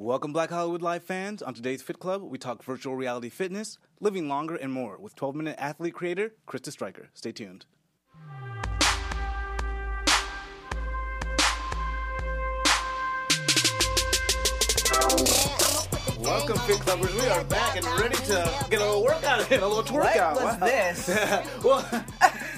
Welcome, Black Hollywood Live fans. On today's Fit Club, we talk virtual reality fitness, living longer, and more with 12 Minute Athlete creator Krista Stryker. Stay tuned. Welcome, Fit Clubbers. We are back and ready to get a little workout in, a little twerk What out. was Wow. this? well,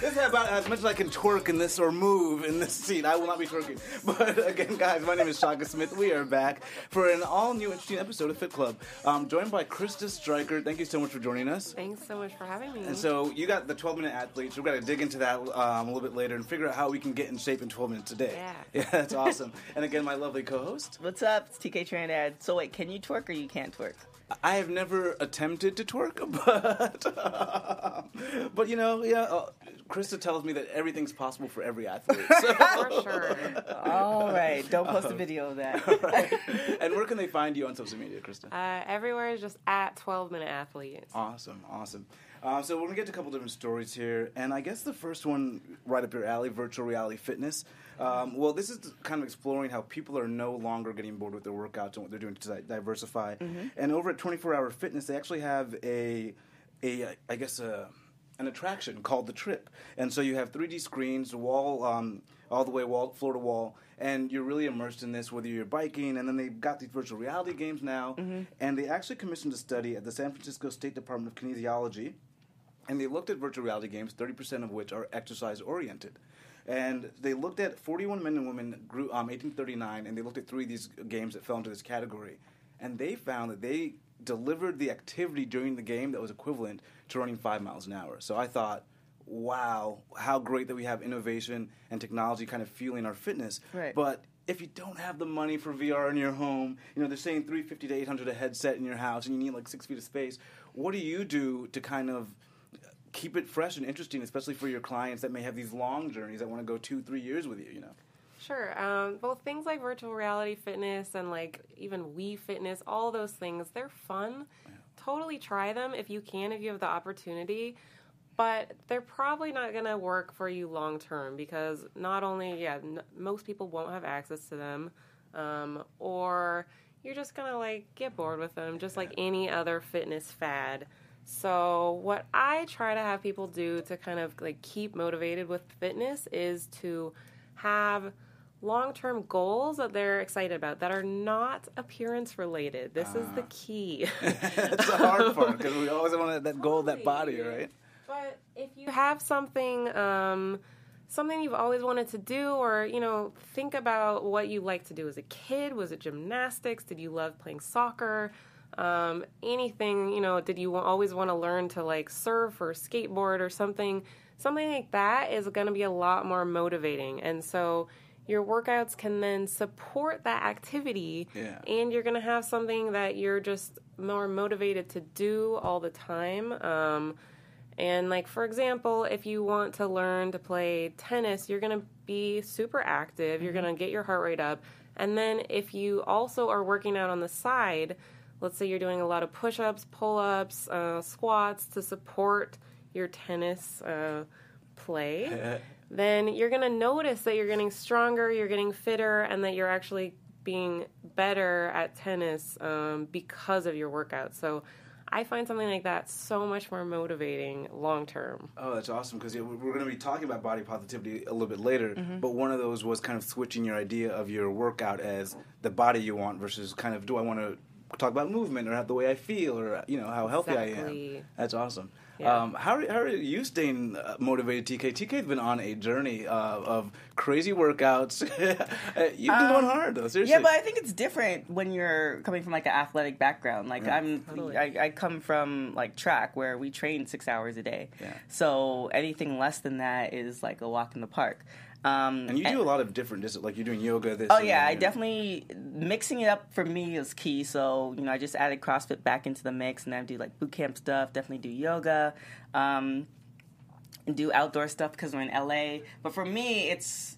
this is about as much as I can twerk in this or move in this seat. I will not be twerking. But again, guys, my name is Shaka Smith. We are back for an all new interesting episode of Fit Club. Um, joined by Krista Stryker. Thank you so much for joining us. Thanks so much for having me. And so you got the 12 minute athletes. We've got to dig into that um, a little bit later and figure out how we can get in shape in 12 minutes a day. Yeah. Yeah, that's awesome. and again, my lovely co host. What's up? It's TK Trinidad. So wait, can you twerk or you can't twerk? I have never attempted to twerk, but but you know, yeah. Uh, Krista tells me that everything's possible for every athlete. So, for sure. All right, don't post a video of that. right. And where can they find you on social media, Krista? Uh, everywhere is just at 12 Minute Athletes. Awesome, awesome. Uh, so we're gonna get to a couple different stories here, and I guess the first one right up your alley, virtual reality fitness. Um, well, this is kind of exploring how people are no longer getting bored with their workouts and what they're doing to di- diversify. And over at 24 Hour Fitness, they actually have a, a I guess a an attraction called the Trip, and so you have 3D screens, wall, um, all the way wall, floor to wall, and you're really immersed in this. Whether you're biking, and then they've got these virtual reality games now, and they actually commissioned a study at the San Francisco State Department of Kinesiology, and they looked at virtual reality games, 30% of which are exercise oriented. And they looked at 41 men and women, grew, um, 1839, and they looked at three of these games that fell into this category. And they found that they delivered the activity during the game that was equivalent to running five miles an hour. So I thought, wow, how great that we have innovation and technology kind of fueling our fitness. Right. But if you don't have the money for VR in your home, you know they're saying 350 to 800 a headset in your house, and you need like six feet of space. What do you do to kind of keep it fresh and interesting, especially for your clients that may have these long journeys that want to go two, three years with you? You know. Sure. Um, both things like virtual reality fitness and like even Wii fitness, all those things, they're fun. Totally try them if you can, if you have the opportunity. But they're probably not going to work for you long term because not only, yeah, n- most people won't have access to them, um, or you're just going to like get bored with them, just like any other fitness fad. So, what I try to have people do to kind of like keep motivated with fitness is to have long term goals that they're excited about that are not appearance related. This is the key. That's the hard part because we always want that goal, that body, right? But if you have something, um, something you've always wanted to do, or you know, think about what you like to do as a kid. Was it gymnastics? Did you love playing soccer? Um, anything, you know, did you always want to learn to like surf or skateboard or something? Something like that is going to be a lot more motivating, and so your workouts can then support that activity Yeah. and you're going to have something that you're just more motivated to do all the time. Um, and like for example if you want to learn to play tennis you're going to be super active. You're going to get your heart rate up. And then if you also are working out on the side let's say you're doing a lot of push-ups pull-ups uh, squats to support your tennis uh, play then you're going to notice that you're getting stronger, you're getting fitter, and that you're actually being better at tennis um, because of your workout. So I find something like that so much more motivating long term. Oh, that's awesome because we're going to be talking about body positivity a little bit later. But one of those was kind of switching your idea of your workout as the body you want versus kind of do I want to talk about movement or have the way I feel or you know how healthy I am. That's awesome. Yeah. Um, how, are, how are you staying uh, motivated, TK? TK's been on a journey uh, of crazy workouts. You've been going hard though, seriously. Yeah, but I think it's different when you're coming from like an athletic background. Like Yeah. I'm, Totally. I, I come from like track where we train six hours a day. Yeah. So anything less than that is like a walk in the park. Um, and you do a lot of different, dis- like you're doing yoga. This. Oh yeah, I definitely mixing it up for me is key. So you know, I just added CrossFit back into the mix, and I do like boot camp stuff. Definitely do yoga, um, and do outdoor stuff because we're in LA. But for me, it's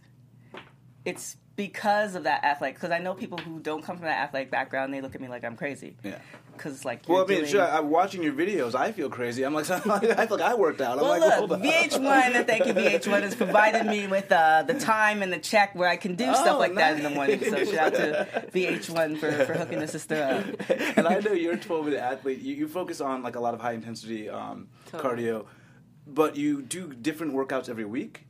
it's because of that athletic. Because I know people who don't come from that athletic background, they look at me like I'm crazy. Yeah. Because like, Well, I mean, doing- sure. I'm watching your videos. I feel crazy. I'm like, I feel like I worked out. I'm Well, like, look, on. VH1, thank you, VH1, has provided me with uh, the time and the check where I can do Oh, stuff like that in the morning. So shout out to VH1 for, for hooking the sister up. and I know you're a 12 minute athlete. You, you focus on like a lot of high intensity um, Totally. cardio, but you do different workouts every week.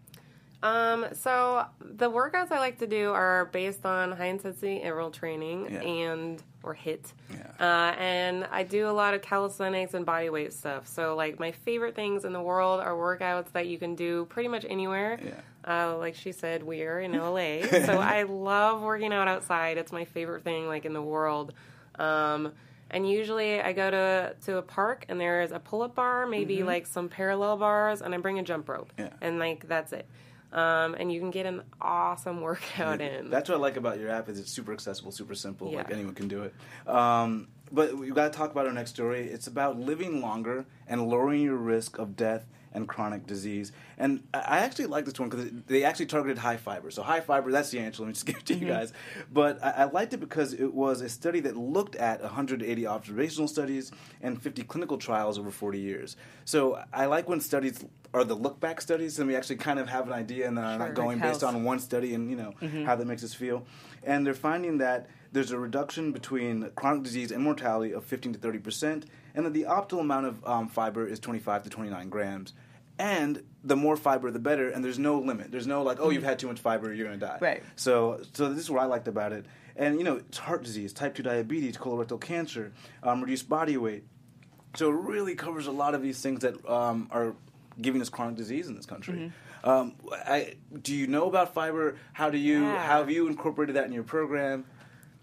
Um, so the workouts I like to do are based on high intensity interval training Yeah. and or HIIT. Yeah. Uh, and I do a lot of calisthenics and body weight stuff. So like my favorite things in the world are workouts that you can do pretty much anywhere. Yeah. Uh, like she said, we are in LA, so I love working out outside. It's my favorite thing, like in the world. Um, and usually, I go to to a park, and there is a pull up bar, maybe like some parallel bars, and I bring a jump rope, Yeah. and like that's it. Um, and you can get an awesome workout in. That's what I like about your app is it's super accessible, super simple. Like Yeah. anyone can do it. Um, but we got to talk about our next story. It's about living longer and lowering your risk of death and chronic disease. And I actually like this one because they actually targeted high fiber. So high fiber, that's the answer. Let me just give it to you mm-hmm. guys. But I, I liked it because it was a study that looked at 180 observational studies and 50 clinical trials over 40 years. So I like when studies are the look back studies and we actually kind of have an idea and then are Sure. not going Like based on one study and you know mm-hmm. how that makes us feel. And they're finding that there's a reduction between chronic disease and mortality of 15 to 30 percent, and that the optimal amount of um, fiber is 25 to 29 grams. And the more fiber, the better. And there's no limit. There's no like, oh, you've had too much fiber, you're gonna die. Right. So, so this is what I liked about it. And you know, it's heart disease, type 2 diabetes, colorectal cancer, um, reduced body weight. So it really covers a lot of these things that um, are giving us chronic disease in this country. Mm-hmm. Um, I, do you know about fiber? How do you Yeah. how have you incorporated that in your program?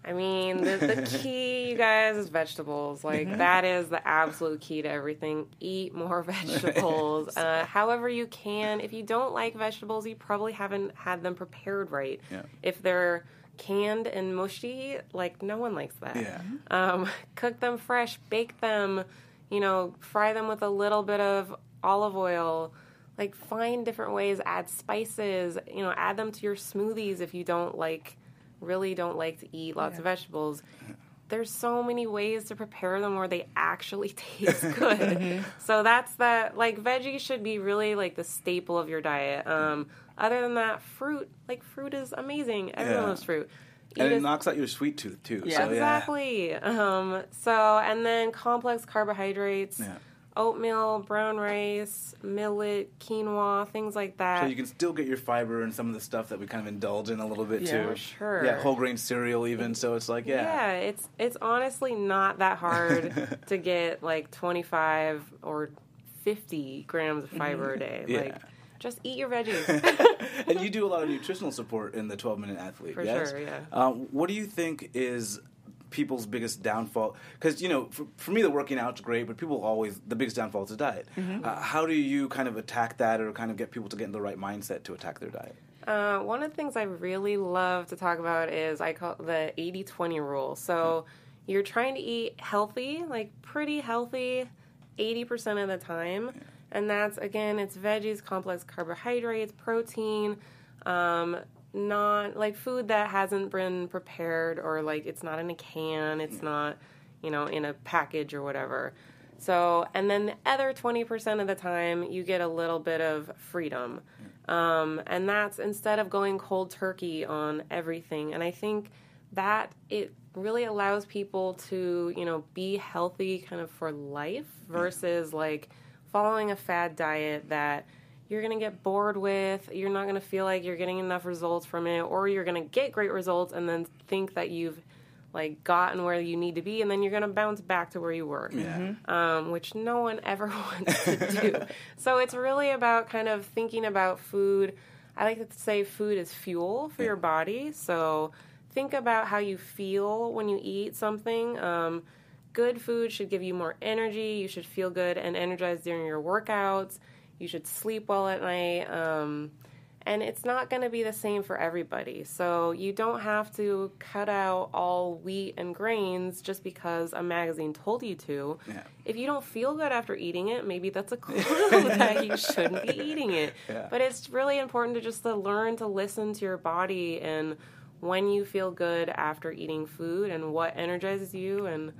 I mean, the, the key, you guys, is vegetables. Like, that is the absolute key to everything. Eat more vegetables. uh, however, you can. If you don't like vegetables, you probably haven't had them prepared right. Yeah. If they're canned and mushy, like, no one likes that. Yeah. Um, cook them fresh, bake them, you know, fry them with a little bit of olive oil. Like, find different ways, add spices, you know, add them to your smoothies if you don't like, really don't like to eat lots of vegetables. There's so many ways to prepare them where they actually taste good. so that's that. Like veggies should be really like the staple of your diet. Um, other than that, fruit like fruit is amazing. Everyone Yeah. loves fruit. And it a- knocks out your sweet tooth too. Yeah. so, yeah. Exactly. Um, so, and then complex carbohydrates, Yeah. Oatmeal, brown rice, millet, quinoa, things like that. So you can still get your fiber and some of the stuff that we kind of indulge in a little bit Yeah, too. for sure. Yeah, whole grain cereal even. So it's like yeah. yeah, it's it's honestly not that hard to get like 25 or 50 grams of fiber a day. Yeah. Like, just eat your veggies. and you do a lot of nutritional support in the 12 minute athlete. For yes? sure, yeah. Um, what do you think is people's biggest downfall? Because you know, for, for me, the working out's great, but people always the biggest downfall is diet. Mm-hmm. Uh, how do you kind of attack that, or kind of get people to get in the right mindset to attack their diet? Uh, one of the things I really love to talk about is I call it the 80 20 rule. So you're trying to eat healthy, like pretty healthy, 80% of the time. And that's, again, it's veggies, complex carbohydrates, protein, um, not like food that hasn't been prepared or like it's not in a can, it's mm. not, you know, in a package or whatever. So, and then the other 20% of the time, you get a little bit of freedom. Mm. Um, and that's instead of going cold turkey on everything. And I think that it really allows people to, you know, be healthy kind of for life mm. versus like following a fad diet that you're going to get bored with, you're not going to feel like you're getting enough results from it, or you're going to get great results and then think that you've like gotten where you need to be, and then you're going to bounce back to where you were Yeah. um, which no one ever wants to do. so it's really about kind of thinking about food. I like to say food is fuel for your body. So think about how you feel when you eat something. Um, good food should give you more energy. You should feel good and energized during your workouts. You should sleep well at night. Um, and it's not going to be the same for everybody. So you don't have to cut out all wheat and grains just because a magazine told you to. Yeah. If you don't feel good after eating it, maybe that's a clue that you shouldn't be eating it. Yeah. But it's really important to just to learn to listen to your body and when you feel good after eating food and what energizes you and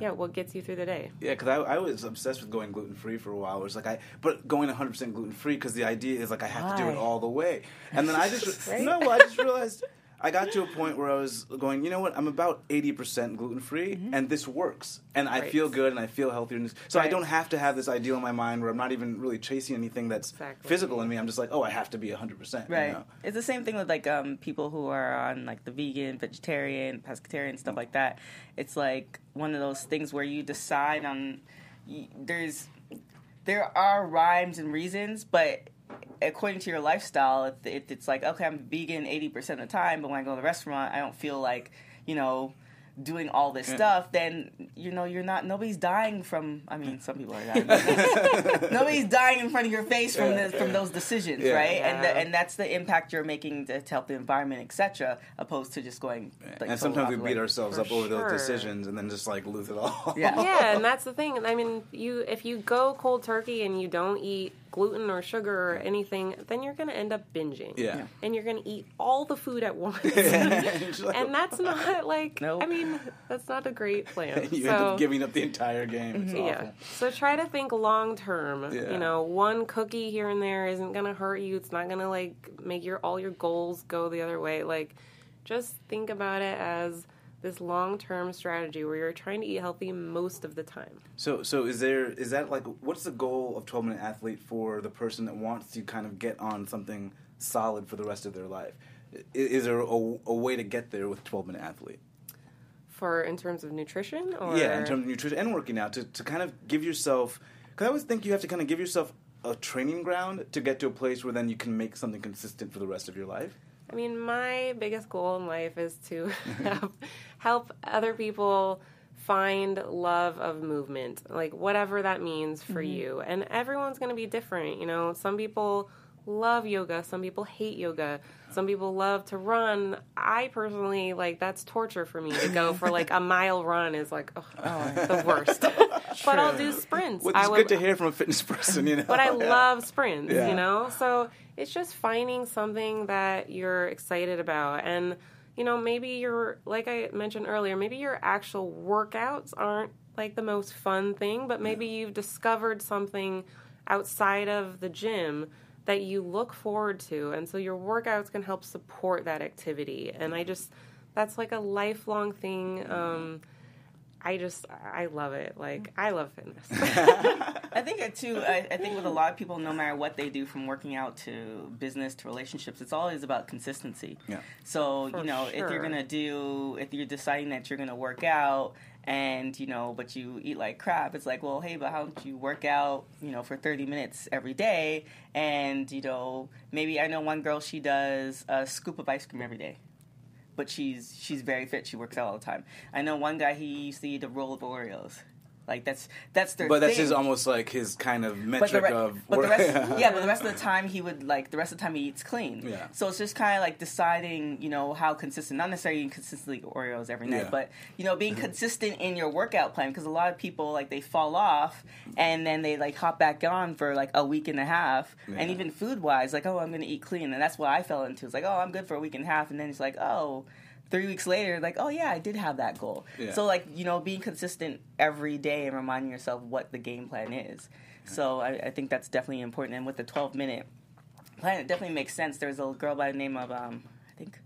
yeah, what gets you through the day. Yeah, because I, I was obsessed with going gluten free for a while. It was like I, but going 100 percent gluten free because the idea is like I have to do it all the way. And then I just Right? no, I just realized I got to a point where I was going. You know what? I'm about 80 percent gluten free, and this works, and I feel good and I feel healthier. So I don't have to have this ideal in my mind where I'm not even really chasing anything that's Exactly. physical in me. I'm just like, oh, I have to be 100 percent. Right. You know? It's the same thing with like um, people who are on like the vegan, vegetarian, pescatarian stuff like that. It's like one of those things where you decide on. y there's there are rhymes and reasons, but according to your lifestyle, if, if it's like okay, I'm vegan eighty percent of the time, but when I go to the restaurant, I don't feel like you know doing all this stuff, then you know you're not. Nobody's dying from. I mean, some people are dying. nobody's dying in front of your face from Yeah, the, from yeah. those decisions, Yeah. right? And the, and that's the impact you're making to, to help the environment, etc. Opposed to just going. Like, and sometimes we beat ourselves For up over sure. those decisions and then just like lose it all. Yeah. yeah, and that's the thing. I mean, you if you go cold turkey and you don't eat gluten or sugar or anything, then you're going to end up binging. Yeah. And you're going to eat all the food at once. And that's not like Nope. I mean, that's not a great plan. you so, end up giving up the entire game. It's yeah. awful. So try to think long term. Yeah. You know, one cookie here and there isn't going to hurt you. It's not going to like make your all your goals go the other way. Like just think about it as this long-term strategy where you're trying to eat healthy most of the time. So, so is there is that like what's the goal of twelve minute athlete for the person that wants to kind of get on something solid for the rest of their life? I- Is there a, a way to get there with twelve minute athlete? For in terms of nutrition or Yeah, in terms of nutrition and working out to to kind of give yourself. Because I always think you have to kind of give yourself a training ground to get to a place where then you can make something consistent for the rest of your life. I mean, my biggest goal in life is to help, help other people find love of movement, like whatever that means for mm-hmm. you. And everyone's going to be different. You know, some people love yoga, some people hate yoga, some people love to run. I personally, like, that's torture for me to go for like a mile run is like ugh, oh, the worst. but I'll do sprints. Well, I it's would- good to hear from a fitness person, you know. but I Yeah. love sprints, Yeah. you know? So it's just finding something that you're excited about. And, you know, maybe you're like I mentioned earlier, maybe your actual workouts aren't like the most fun thing, but maybe you've discovered something outside of the gym that you look forward to. And so your workouts can help support that activity. And I just, that's like a lifelong thing. Um, I just, I love it. Like, I love fitness. I think it too. I, I think with a lot of people, no matter what they do, from working out to business to relationships, it's always about consistency. Yeah. So For you know, if you're gonna do, if you're deciding that you're gonna work out, and you know, but you eat like crap, it's like, well, hey, but how don't you work out, you know, for 30 minutes every day? And you know, maybe I know one girl, she does a scoop of ice cream every day. But she's she's very fit. She works out all the time. I know one guy. He used to eat a roll of Oreos. Like that's that's their. But that's thing. his almost like his kind of metric the, re- of. but the rest, yeah, but the rest of the time he would like the rest of the time he eats clean. Yeah. So it's just kind of like deciding, you know, how consistent. Not necessarily consistently Oreos every night, Yeah. but you know, being mm-hmm. consistent in your workout plan. Because a lot of people like they fall off and then they like hop back on for like a week and a half. And even food wise, like oh, I'm going to eat clean, and that's what I fell into. It's like oh, I'm good for a week and a half, and then it's like oh. Three weeks later, like, oh yeah, I did have that goal. Yeah. So like, you know, being consistent every day and reminding yourself what the game plan is. So I, I think that's definitely important. And with the 12 minute plan, it definitely makes sense. There's a girl by the name of, um, I think,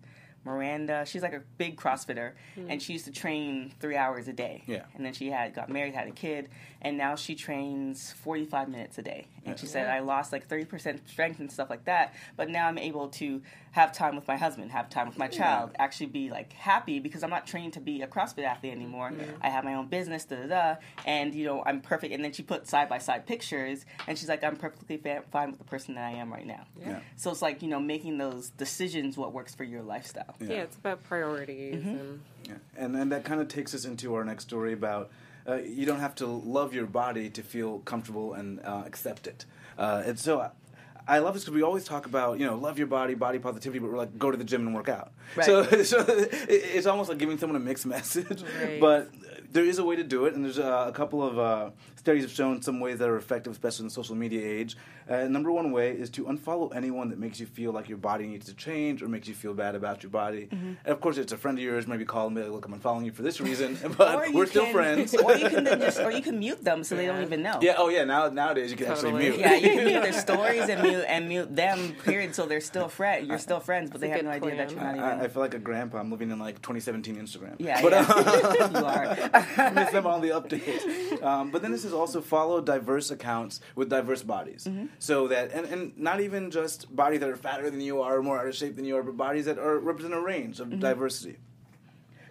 Miranda. She's like a big CrossFitter, and she used to train three hours a day. Yeah. And then she had got married, had a kid, and now she trains 45 minutes a day. And she said, Yeah. I lost like 30% strength and stuff like that, but now I'm able to have time with my husband, have time with my child, actually be like happy because I'm not trained to be a CrossFit athlete anymore. I have my own business, da da da, and you know I'm perfect. And then she put side by side pictures, and she's like, I'm perfectly fa- fine with the person that I am right now. Yeah. So it's like you know making those decisions what works for your lifestyle. yeah, it's about priorities Mm-hmm. and Yeah. And then that kind of takes us into our next story about uh, you don't have to love your body to feel comfortable and uh, accept it. Uh, and so I, love this because we always talk about you know love your body, body positivity, but we're like go to the gym and work out. Right. So, so it's almost like giving someone a mixed message. Right. But there is a way to do it, and there's uh, a couple of uh, studies have shown some ways that are effective, especially in the social media age. Uh, number one way is to unfollow anyone that makes you feel like your body needs to change or makes you feel bad about your body. Mm-hmm. And of course, it's a friend of yours, maybe call them, be like, look, I'm unfollowing you for this reason, but we're still friends. or you can then just, or you can mute them so they don't even know. yeah, oh yeah, now nowadays you can Totally. actually mute. Yeah, you can mute their stories and mute and mute them. Period. So they're still friend. You're still friends, but they That's have no good idea that you're not even. I, I feel like a grandpa. I'm living in like 2017 Instagram. yeah, but, yeah. uh, you are. miss them on the updates. Um, but then this is also follow diverse accounts with diverse bodies, Mm-hmm. so that and, and not even just bodies that are fatter than you are, or more out of shape than you are, but bodies that are represent a range Mm-hmm. of diversity.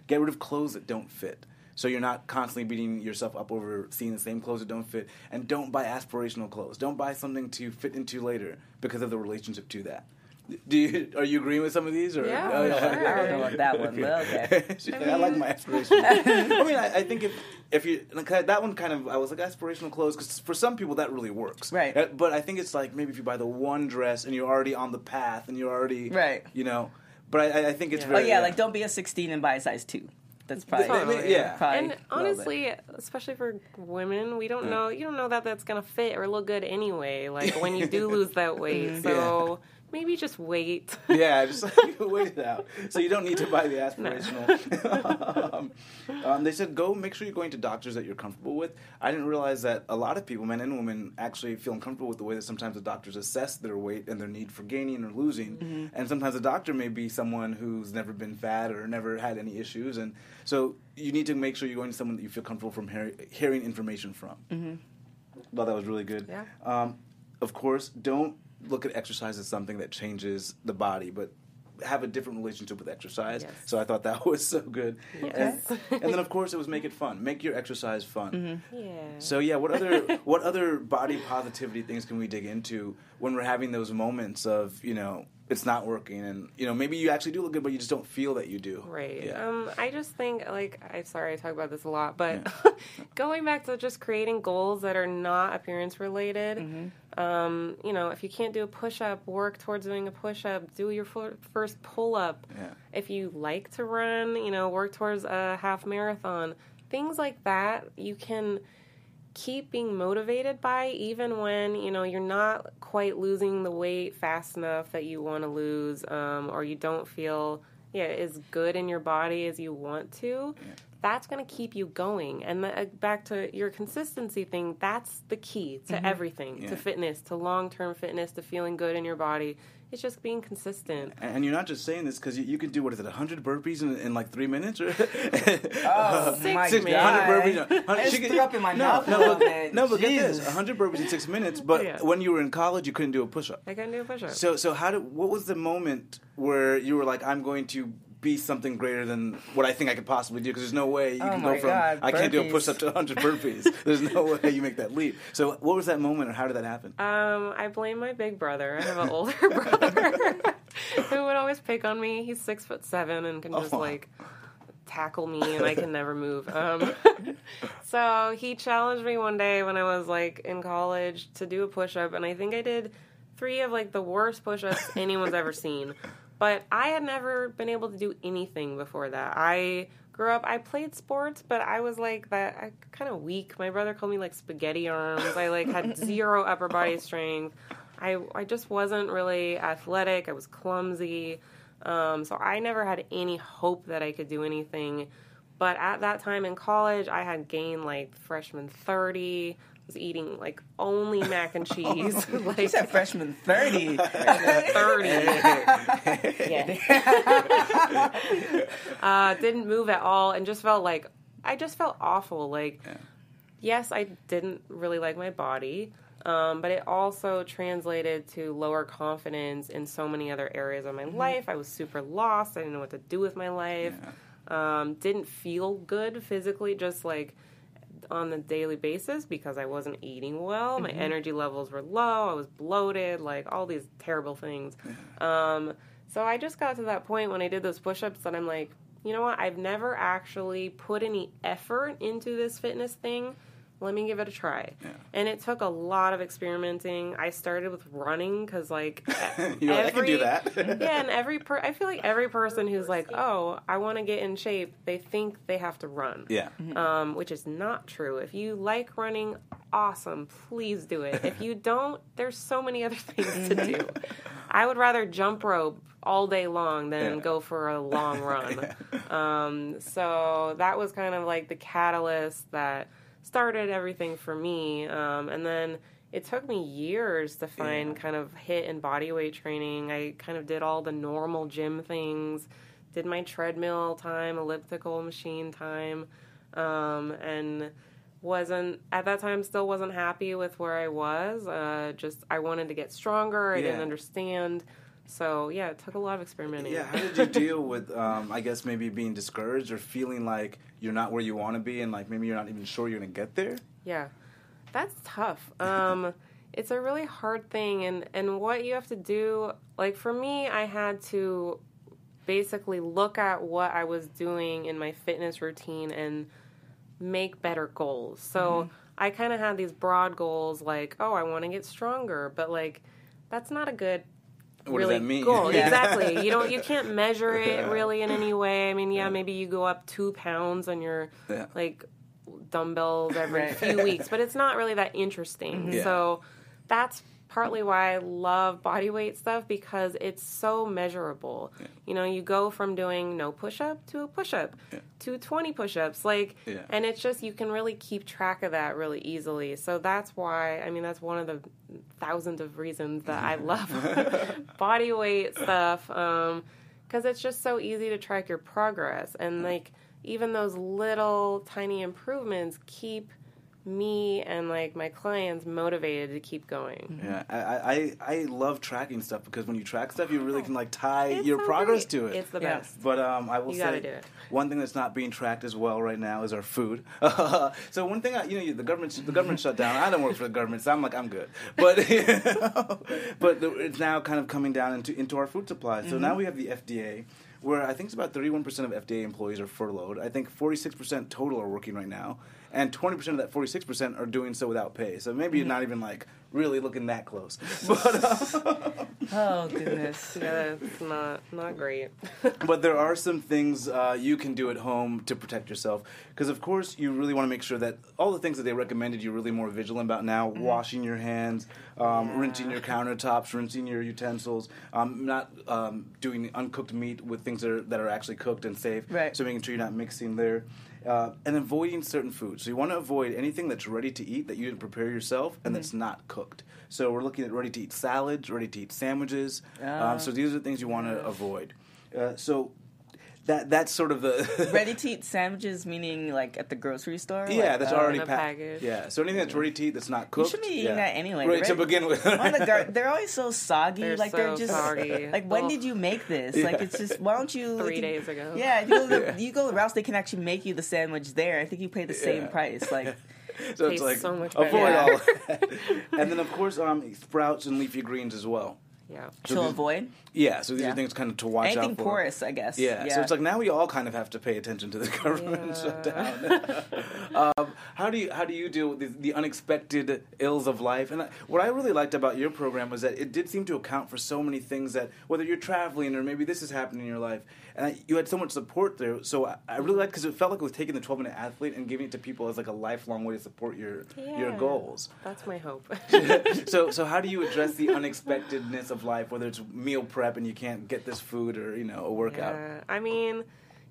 Get rid of clothes that don't fit. So you're not constantly beating yourself up over seeing the same clothes that don't fit, and don't buy aspirational clothes. Don't buy something to fit into later because of the relationship to that. Do you are you agreeing with some of these? Or Yeah, oh, sure. I don't know about that one, but okay. She's like, I, like my aspirational. I mean, I, I think if if you like, that one kind of I was like aspirational clothes because for some people that really works, Right. Uh, But I think it's like maybe if you buy the one dress and you're already on the path and you're already Right. you know. But I- I, I think it's Yeah. Oh very yeah, like don't be a 16 and buy a size two. That's probably Totally. yeah. probably and a bit. honestly, especially for women, we don't know. You don't know that that's gonna fit or look good anyway. Like when you do lose that weight, so maybe just wait. yeah, just like wait it out. So you don't need to buy the aspirational. um, um, they said go make sure you're going to doctors that you're comfortable with. I didn't realize that a lot of people, men and women, actually feel uncomfortable with the way that sometimes the doctors assess their weight and their need for gaining or losing. And sometimes the doctor may be someone who's never been fat or never had any issues, and so you need to make sure you're going to someone that you feel comfortable from hear- hearing information from. Mm-hmm. Thought that was really good. Yeah. Um, of course, don't look at exercise as something that changes the body, but have a different relationship with exercise. Yes. So I thought that was so good. Yes. And, and then of course it was make it fun. Make your exercise fun. yeah. So yeah, what other what other body positivity things can we dig into when we're having those moments of, you know, it's not working and you know, maybe you actually do look good but you just don't feel that you do. Right. Yeah. Um, I just think like I sorry I talk about this a lot, but going back to just creating goals that are not appearance related. Mm-hmm. Um, you know, if you can't do a push up, work towards doing a push up. Do your fir- first pull up. Yeah. If you like to run, you know, work towards a half marathon. Things like that you can keep being motivated by even when you know you're not quite losing the weight fast enough that you want to lose um, or you don't feel yeah as good in your body as you want to that's going to keep you going and the, uh, back to your consistency thing that's the key to everything Yeah. to fitness to long-term fitness to feeling good in your body it's just being consistent And you're not just saying this because you, you can do what is it, 100 burpees in, in like three minutes? Or Oh my Six- god! 100 burpees. no, 100 It she could- threw up in my no, mouth a No, but, bit. no, but get this: 100 burpees in six minutes. But Yeah. when you were in college, you couldn't do a push-up. i can do a push-up So, so how did? What was the moment where you were like, "I'm going to be something greater than what I think I could possibly do"? Because there's no way you Oh can go from God, I can't do a push-up to 100 burpees. there's no way you make that leap. So, what was that moment, or how did that happen? Um, I blame my big brother. I have an older brother who would always pick on me. He's six foot seven and can just Oh. like tackle me, and I can never move. Um, so he challenged me one day when I was like in college to do a push up, and I think I did three of like the worst push ups anyone's ever seen. But I had never been able to do anything before that. I grew up, I played sports, but I was like that, I kind of weak. My brother called me like spaghetti arms. I like had zero upper body strength. I, I just wasn't really athletic. I was clumsy. Um, so I never had any hope that I could do anything. But at that time in college, I had gained like freshman 30. Was eating like only mac and cheese. You like said freshman 30. 30. yeah. uh, didn't move at all and just felt like I just felt awful. Like, yes, I didn't really like my body, um, but it also translated to lower confidence in so many other areas of my life. I was super lost. I didn't know what to do with my life. Um, didn't feel good physically, just like on the daily basis because I wasn't eating well. My energy levels were low. I was bloated, like all these terrible things. Um, so I just got to that point when I did those push ups that I'm like, you know what? I've never actually put any effort into this fitness thing. Let me give it a try. Yeah. And it took a lot of experimenting. I started with running because, like, You're like, I can do that. yeah, and every per- I feel like every person who's like, oh, I want to get in shape, they think they have to run. yeah. Um, which is not true. If you like running, awesome. Please do it. If you don't, there's so many other things to do. I would rather jump rope all day long than Yeah. go for a long run. um, so that was kind of like the catalyst that started everything for me. Um, and then it took me years to find Yeah. kind of HIIT and body weight training. I kind of did all the normal gym things, did my treadmill time, elliptical machine time, um, and wasn't at that time still wasn't happy with where I was. Uh, just I wanted to get stronger. I didn't understand. So yeah, it took a lot of experimenting. Yeah, how did you deal with, um, I guess, maybe being discouraged or feeling like you're not where you want to be and like maybe you're not even sure you're going to get there? Yeah, that's tough. Um, it's a really hard thing, and and what you have to do, like for me, I had to basically look at what I was doing in my fitness routine and make better goals. So I kind of had these broad goals, like oh, I want to get stronger, but like that's not a good What does really that mean? goal. Yeah. Exactly. You don't you can't measure it Yeah. really in any way. I mean, yeah, maybe you go up two pounds on your Yeah. like dumbbells every Right. few weeks, but it's not really that interesting. Yeah. So that's partly why I love body weight stuff because it's so measurable. You know, you go from doing no push up to a push up to 20 push ups. Like, Yeah. and it's just, you can really keep track of that really easily. So that's why, I mean, that's one of the thousands of reasons that I love body weight stuff. Um, because it's just so easy to track your progress and like even those little tiny improvements keep me and like my clients motivated to keep going. Yeah, I, I, I love tracking stuff because when you track stuff, you really can like tie It's your so progress great. to it. It's the Yeah. best. But um, I will You say gotta do it. one thing that's not being tracked as well right now is our food. so one thing, I, you know, the government the government shut down. I don't work for the government, so I'm like I'm good. But you know, but the, it's now kind of coming down into into our food supply. So now we have the FDA. Where I think it's about 31% of FDA employees are furloughed. I think 46% total are working right now. And 20% of that 46% are doing so without pay. So maybe you're not even like really looking that close. But, uh, Oh goodness. Yeah, it's not not great. but there are some things uh, you can do at home to protect yourself because of course you really want to make sure that all the things that they recommended you're really more vigilant about now washing your hands um, Yeah. rinsing your countertops rinsing your utensils um, not um, doing uncooked meat with things that are, that are actually cooked and safe Right. so making sure you're not mixing there uh, and avoiding certain foods. So you want to avoid anything that's ready to eat that you didn't prepare yourself and that's not cooked. So we're looking at ready to eat salads ready to eat sandwiches. Um, so these are things you want to avoid. Uh, so that that's sort of the Ready to eat sandwiches, meaning like at the grocery store. yeah, Like, that's uh, already In a pa- Yeah, so anything that's ready to eat that's not cooked. You shouldn't be yeah. eating that anyway, Right, to begin with. on the gar- they're always so soggy. They're like they're just soggy. like when Ugh. did you make this? Yeah. Like it's just why don't you Three like, days ago. Yeah, you go, to, Yeah. you go to Rouse. They can actually make you the sandwich there. I think you pay the same Yeah. price. Like so it's like so much avoid better. all that. and then of course um, sprouts and leafy greens as well. Yeah. So to these- avoid Yeah, so these Yeah. are things kind of to watch anything out for. porous, I guess. Yeah, so it's like now we all kind of have to pay attention to the government Yeah. shutdown. um, how do you how do you deal with the, the unexpected ills of life? And I, what I really liked about your program was that it did seem to account for so many things that whether you're traveling or maybe this is happening in your life, and I, you had so much support there. So I, I really liked because it felt like it was taking the 12 minute athlete and giving it to people as like a lifelong way to support your your goals. That's my hope. so so how do you address the unexpectedness of life, whether it's meal prep and you can't get this food or you know a workout? Yeah, I mean,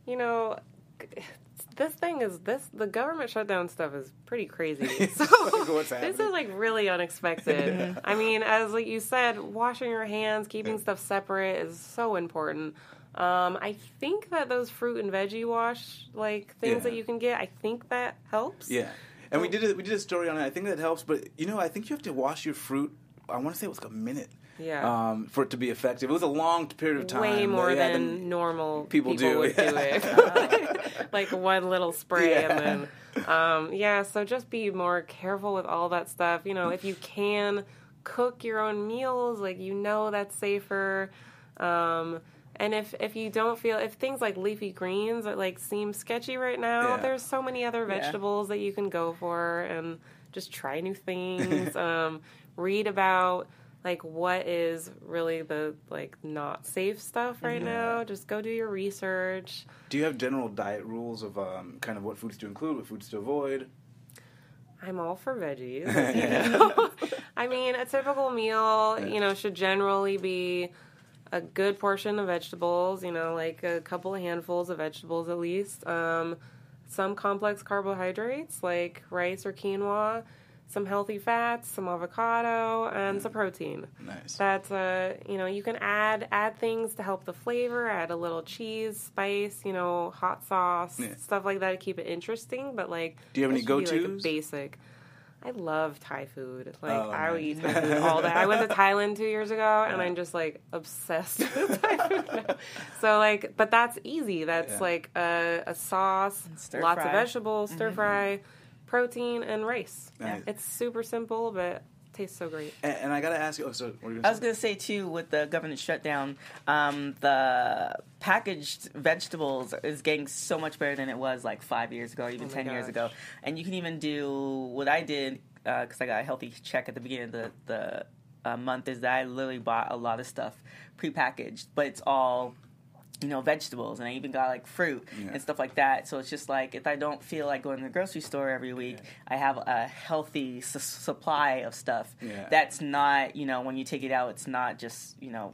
you know, this thing is this the government shutdown stuff is pretty crazy. So this is like really unexpected. I mean, as like you said, washing your hands, keeping stuff separate is so important. Um, I think that those fruit and veggie wash like things Yeah. that you can get, I think that helps. Yeah, and we did a, we did a story on it. I think that helps, but you know, I think you have to wash your fruit. I want to say it was like a minute. Yeah. Um, for it to be effective, it was a long period of time. Way more yeah, than normal people people, do, would do it. like one little spray Yeah. and then um, yeah, so just be more careful with all that stuff. You know, if you can cook your own meals, like you know that's safer. Um, And if if you don't feel if things like leafy greens are, like seem sketchy right now, Yeah. there's so many other Yeah. vegetables that you can go for and just try new things. um, read about like what is really the like not safe stuff right now. Just go do your research. Do you have general diet rules of um, kind of what foods to include, what foods to avoid? I'm all for veggies. you know? I mean, a typical meal, you know, should generally be a good portion of vegetables, you know, like a couple of handfuls of vegetables at least. Um, some complex carbohydrates like rice or quinoa, some healthy fats, some avocado, and some protein. Nice. That's uh, you know, you can add add things to help the flavor, add a little cheese, spice, you know, hot sauce, Yeah. stuff like that to keep it interesting. But like, Do you have any should be, like, basic. I love Thai food. Like Oh, I would nice. eat Thai food all day. I went to Thailand two years ago, and Yeah. I'm just like obsessed with Thai food now. So like, but that's easy. That's Yeah. like a, a sauce, lots fry. of vegetables, stir mm-hmm. fry, protein, and rice. Nice. It's super simple, but tastes so great. And, and I gotta ask you. Oh, so what were you I gonna was gonna say too, with the government shutdown, um, the packaged vegetables is getting so much better than it was like five years ago, or even Oh my ten years ago. And you can even do what I did because I got a healthy check at the beginning of the the uh, month. Is that I literally bought a lot of stuff prepackaged, but it's all you know vegetables, and I even got like fruit Yeah. and stuff like that. So it's just like if I don't feel like going to the grocery store every week, I have a healthy s- supply of stuff Yeah. that's not you know when you take it out, it's not just you know.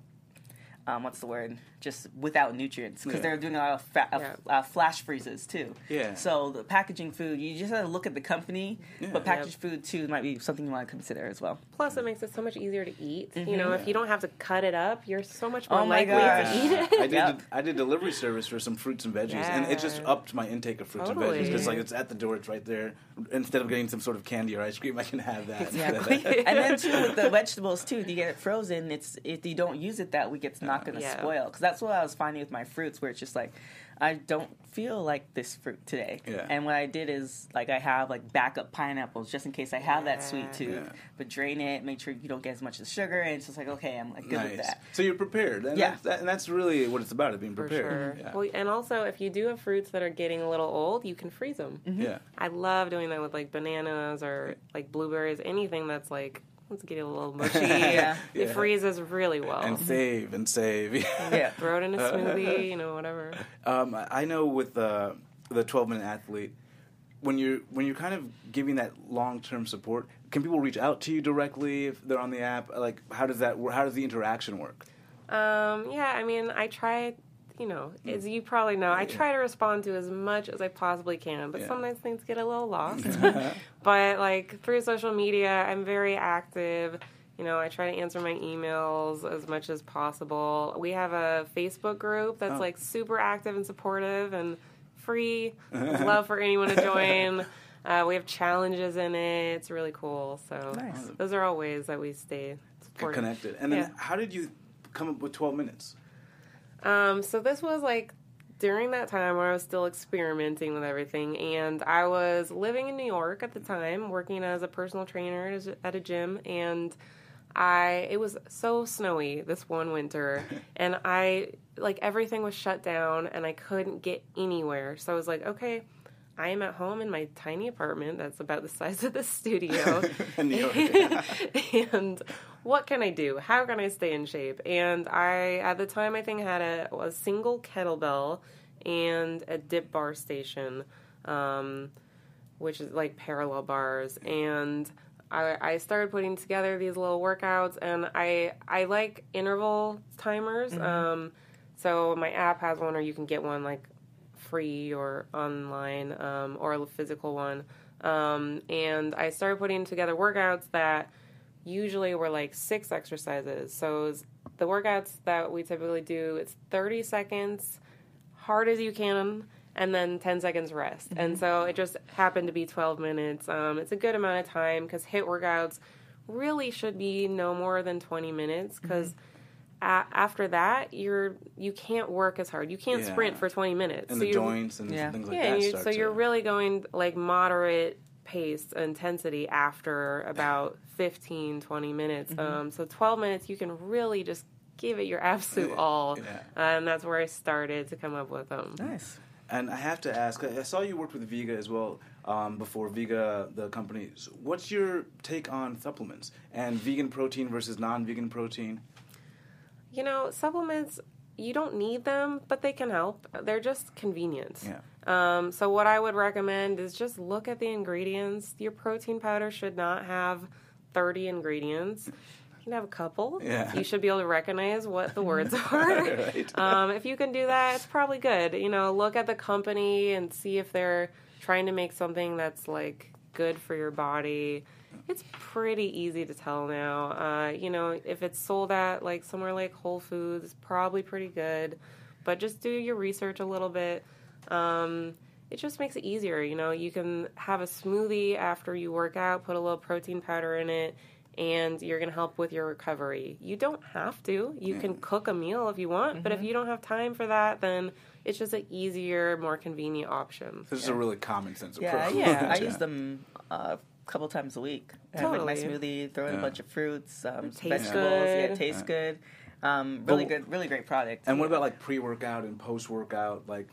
Um, what's the word? Just without nutrients, because Yeah. they're doing a lot of fa- uh, Yeah. uh, flash freezes too. Yeah. So the packaging food, you just have to look at the company, Yeah. but packaged food too might be something you want to consider as well. Plus, it makes it so much easier to eat. You Mm-hmm. know, if you don't have to cut it up, you're so much more Oh my likely gosh. to eat it. I did. Yep. I did delivery service for some fruits and veggies, and it just Yeah. upped my intake of fruits and veggies because like it's at the door, it's right there. Instead of getting some sort of candy or ice cream, I can have that. Exactly. and then too with the vegetables too, if you get it frozen, it's if you don't use it that week, it's not going to Yeah. spoil. Because that's what I was finding with my fruits, where it's just like I don't feel like this fruit today. Yeah. And what I did is like I have like backup pineapples just in case I have that sweet Yeah. tooth. Yeah. But drain it, make sure you don't get as much of the sugar, and it's just like okay, I'm like good with that. So you're prepared. And Yeah. That's, that, and that's really what it's about: is being For prepared. sure. Yeah. Well, and also, if you do have fruits that are getting a little old, you can freeze them. Mm-hmm. yeah. I love doing that with like bananas or like blueberries, anything that's like let's get a little mushy. Yeah. It Yeah. freezes really well. And save and save. Yeah. Throw it in a smoothie, you know, whatever. Um, I know with the the 12 minute athlete, when you're when you're kind of giving that long term support, can people reach out to you directly if they're on the app? Like, how does that? How does the interaction work? Um, yeah, I mean, I try, you know, as you probably know, I try to respond to as much as I possibly can, but Yeah. sometimes things get a little lost. but like through social media, I'm very active. You know, I try to answer my emails as much as possible. We have a Facebook group that's Oh. like super active and supportive and free. Love for anyone to join. Uh, we have challenges in it. It's really cool. So Nice. those are all ways that we stay supportive. Connected. And then, Yeah. how did you come up with 12 minutes? Um, so this was like during that time where I was still experimenting with everything, and I was living in New York at the time, working as a personal trainer at a- at a gym, and I it was so snowy this one winter, and I like everything was shut down, and I couldn't get anywhere. So I was like, okay. I am at home in my tiny apartment that's about the size of the studio. In New York. and what can I do? How can I stay in shape? And I, at the time, I think had a, a single kettlebell and a dip bar station, um, which is like parallel bars. And I, I started putting together these little workouts, and I I like interval timers. Um, so my app has one, or you can get one like free or online um, or a physical one. Um, and I started putting together workouts that usually were like six exercises. So the workouts that we typically do, it's 30 seconds, hard as you can, and then 10 seconds rest. And so it just happened to be 12 minutes. Um, it's a good amount of time because HIIT workouts really should be no more than 20 minutes because a- after that you're you can't work as hard you can't Yeah. sprint for 20 minutes And So the you- joints and Yeah. things like yeah that. and you, start so you're really going like moderate pace intensity after about 15 20 minutes um, so 12 minutes you can really just give it your absolute all, Yeah. uh, and that's where I started to come up with them. Nice. And I have to ask, I saw you worked with Vega as well um, before Vega, the company. So What's your take on supplements and vegan protein versus non-vegan protein? You know, supplements you don't need them, but they can help. They're just convenient. Yeah. Um, so what I would recommend is just look at the ingredients. Your protein powder should not have 30 ingredients. You can have a couple. Yeah. You should be able to recognize what the words are. Right. um, if you can do that, it's probably good. You know, look at the company and see if they're trying to make something that's like good for your body. It's pretty easy to tell now. Uh, you know, if it's sold at like somewhere like Whole Foods, probably pretty good. But just do your research a little bit. Um, it just makes it easier. You know, you can have a smoothie after you work out, put a little protein powder in it, and you're going to help with your recovery. You don't have to. You can cook a meal if you want, but if you don't have time for that, then it's just an easier, more convenient option. This is a really common sense Yeah, approach. yeah. I use them uh, a couple times a week. I have like my smoothie, throw in Yeah. a bunch of fruits, um, some Tastes vegetables. Yeah, good. it tastes Yeah. good. Um, really But- good, really great product. And what about like pre-workout and post-workout? Like,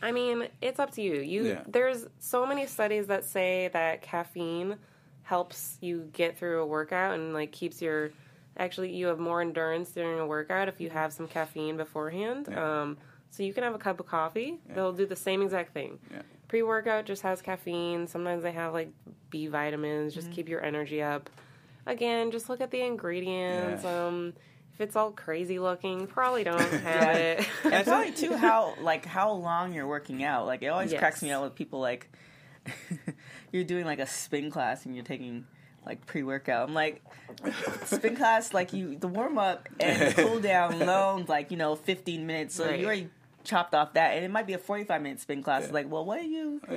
I mean, it's up to you. You Yeah. there's so many studies that say that caffeine helps you get through a workout and like keeps your actually you have more endurance during a workout if you have some caffeine beforehand. Yeah. Um, so you can have a cup of coffee. They'll do the same exact thing. Yeah. Pre-workout just has caffeine. Sometimes they have like B vitamins, just keep your energy up. Again, just look at the ingredients. Yeah. Um, if it's all crazy looking, probably don't have Yeah. it. and probably too how like how long you're working out. Like it always Yes. cracks me out with people like you're doing like a spin class and you're taking like pre workout. I'm like spin class like you the warm up and cool down alone like you know 15 minutes. So Right. you already chopped off that and it might be a 45 minute spin class. Like well what are you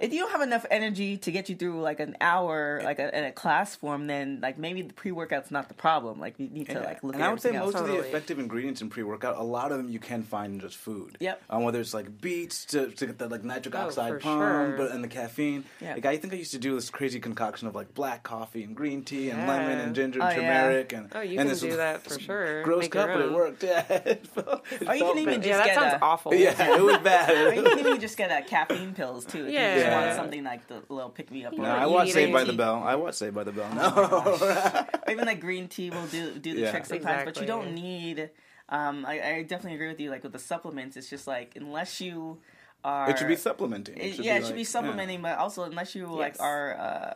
if you don't have enough energy to get you through like an hour like a, in a class form then like maybe the pre workout's not the problem. Like you need to like look at. and at I would say most else. of the effective ingredients in pre-workout, a lot of them you can find in just food. Yep. Um, whether it's like beets to, to get the like nitric Oh, oxide for pump, sure. but and the caffeine. Yeah. Like I think I used to do this crazy concoction of like black coffee and green tea and lemon and ginger Oh, and yeah. turmeric and Oh, you and can this do that for sure. Gross Make cup, but it worked. Yeah. It felt- it Or you can even bad. just yeah, that get sounds a- awful. Yeah, it was Or you bad. can just get uh, caffeine pills too. If Yeah. you just want something like the little pick me up. No, I you watch need Saved by it. the Bell. I watch Saved by the Bell. No. Or even like green tea will do do the Yeah. trick sometimes, but you don't need. Um, I, I definitely agree with you. Like with the supplements, it's just like unless you are. it should be supplementing. It- yeah, it should like- be supplementing, but also unless you like are uh,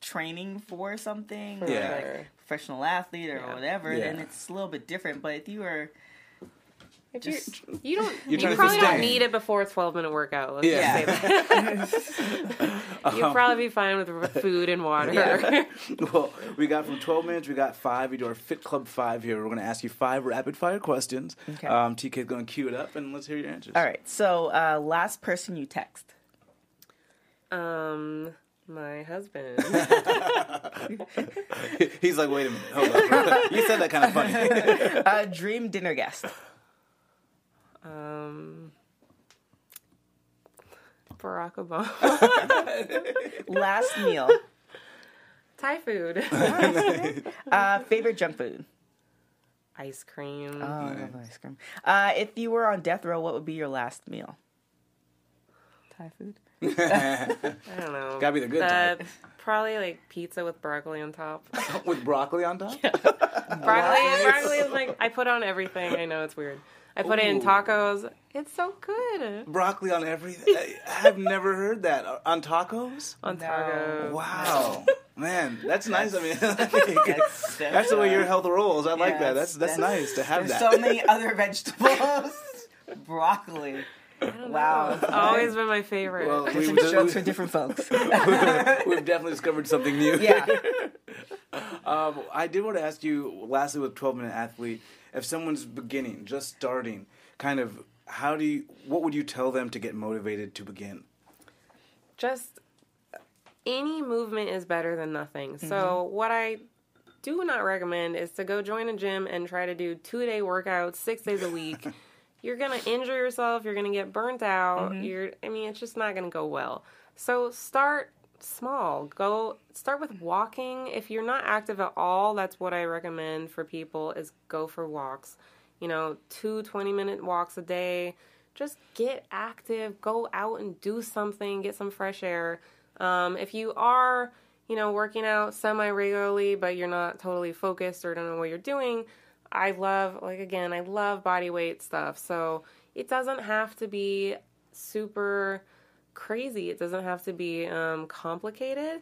training for something, Yeah. like sure. professional athlete or Yeah. whatever, Yeah. then it's a little bit different. But if you are, If Just- you you don't You're you probably don't need it before a 12 minute workout. Let's Yeah. just say that. You'll probably be fine with food and water. Yeah. well, we got from 12 minutes, we got five. We do our Fit Club five here. We're going to ask you five rapid fire questions. Okay. Um, TK's going to cue it up and let's hear your answers. all right. So uh, last person you text. um, my husband. He's like, wait a minute. Hold up. you said that kind of funny. Uh, dream dinner guest. Um, Barack Obama. Last meal. Thai food. Uh, favorite junk food. Ice cream. Oh, I love ice cream. Uh, if you were on death row, what would be your last meal? Thai food. I don't know. Gotta be the good Uh, type. Probably like pizza with broccoli on top. With broccoli on top? broccoli, broccoli is like I put on everything. I know it's weird. I put it in tacos. It's so good Broccoli on everything. I've never heard that. On tacos? on No. tacos. Wow. Man, that's nice. I mean, That's, that's the way your health rolls. I like Yeah, that. That's that's nice to have There's that. so many other vegetables. Broccoli. Wow. It's always been my favorite. Well, we, Different we, strokes for different folks. we've definitely discovered something new. Yeah. Um, I did want to ask you, lastly, with 12 Minute Athlete, if someone's beginning, just starting, kind of, how do you, what would you tell them to get motivated to begin? just any movement is better than nothing. So Mm-hmm. what I do not recommend is to go join a gym and try to do two day workouts six days a week. you're gonna injure yourself. You're gonna get burnt out. Mm-hmm. You're. I mean, it's just not gonna go well. So start small. Go start with walking. If you're not active at all, that's what I recommend for people is go for walks. You know, two 20 minute walks a day. Just get active, go out and do something, get some fresh air. Um, if you are, you know, working out semi regularly, but you're not totally focused or don't know what you're doing, I love, like, again, I love body weight stuff. So it doesn't have to be super crazy. It doesn't have to be um, complicated.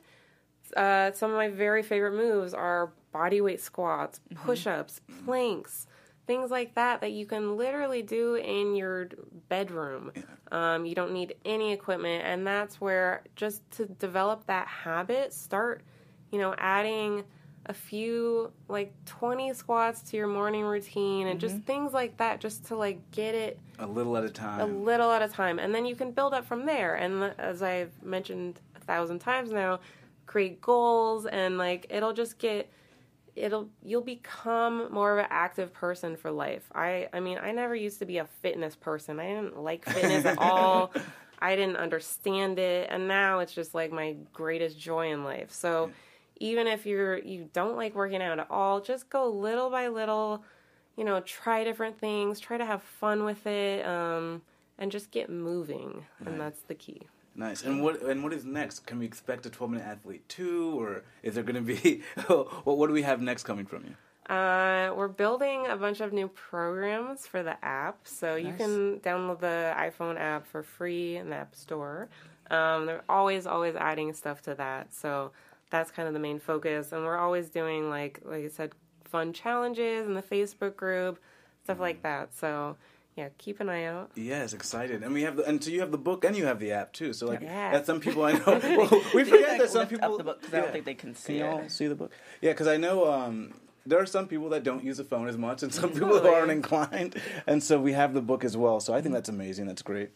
Uh, some of my very favorite moves are body weight squats, push ups, planks, things like that that you can literally do in your bedroom. Um, you don't need any equipment, and that's where just to develop that habit, start, you know, adding a few like 20 squats to your morning routine and just mm-hmm. things like that just to like get it A little at a time. a little at a time. And then you can build up from there. And as i've mentioned a thousand times now create goals and like it'll just get it'll you'll become more of an active person for life. I i mean i never used to be a fitness person. I didn't like fitness at all. I didn't understand it. And now it's just like my greatest joy in life. So even if you're you don't like working out at all just go little by little you know, try different things, try to have fun with it, um, and just get moving. And that's the key. Nice. And what and what is next? Can we expect a 12 minute athlete too, or is there going to be? what, what do we have next coming from you? Uh, we're building a bunch of new programs for the app, so you can download the iPhone app for free in the App Store. Um, they're always, always adding stuff to that, so that's kind of the main focus. And we're always doing like, like I said, fun challenges in the Facebook group, stuff like that. So yeah, keep an eye out. Yes, excited. And we have the and so you have the book and you have the app too. So like Yeah. that's some people I know. well, we forget Like, that some people up the book 'cause I don't think they can see Can it. see the book? Yeah, because I know um, there are some people that don't use the phone as much, and some people who Totally. aren't inclined. And so we have the book as well. So I think that's amazing. That's great.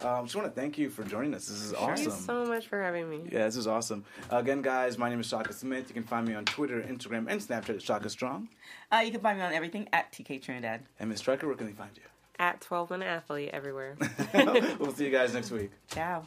Um, just want to thank you for joining us. This is Thank awesome. you so much for having me. Yeah, this is awesome. again, guys, my name is Shaka Smith. You can find me on Twitter, Instagram, and Snapchat at Shaka Strong. Uh, you can find me on everything at TK Trinidad. And Miss Stryker, where can they find you? At 12 Minute Athlete everywhere. we'll see you guys next week. Ciao.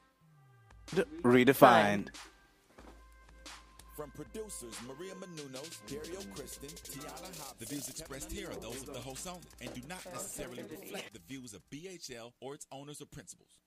Redefined. From producers Maria Menounos, Dario Kristen, Tiana Hobson. The views expressed here are those of the host only and do not necessarily reflect the views of BHL or its owners or principals.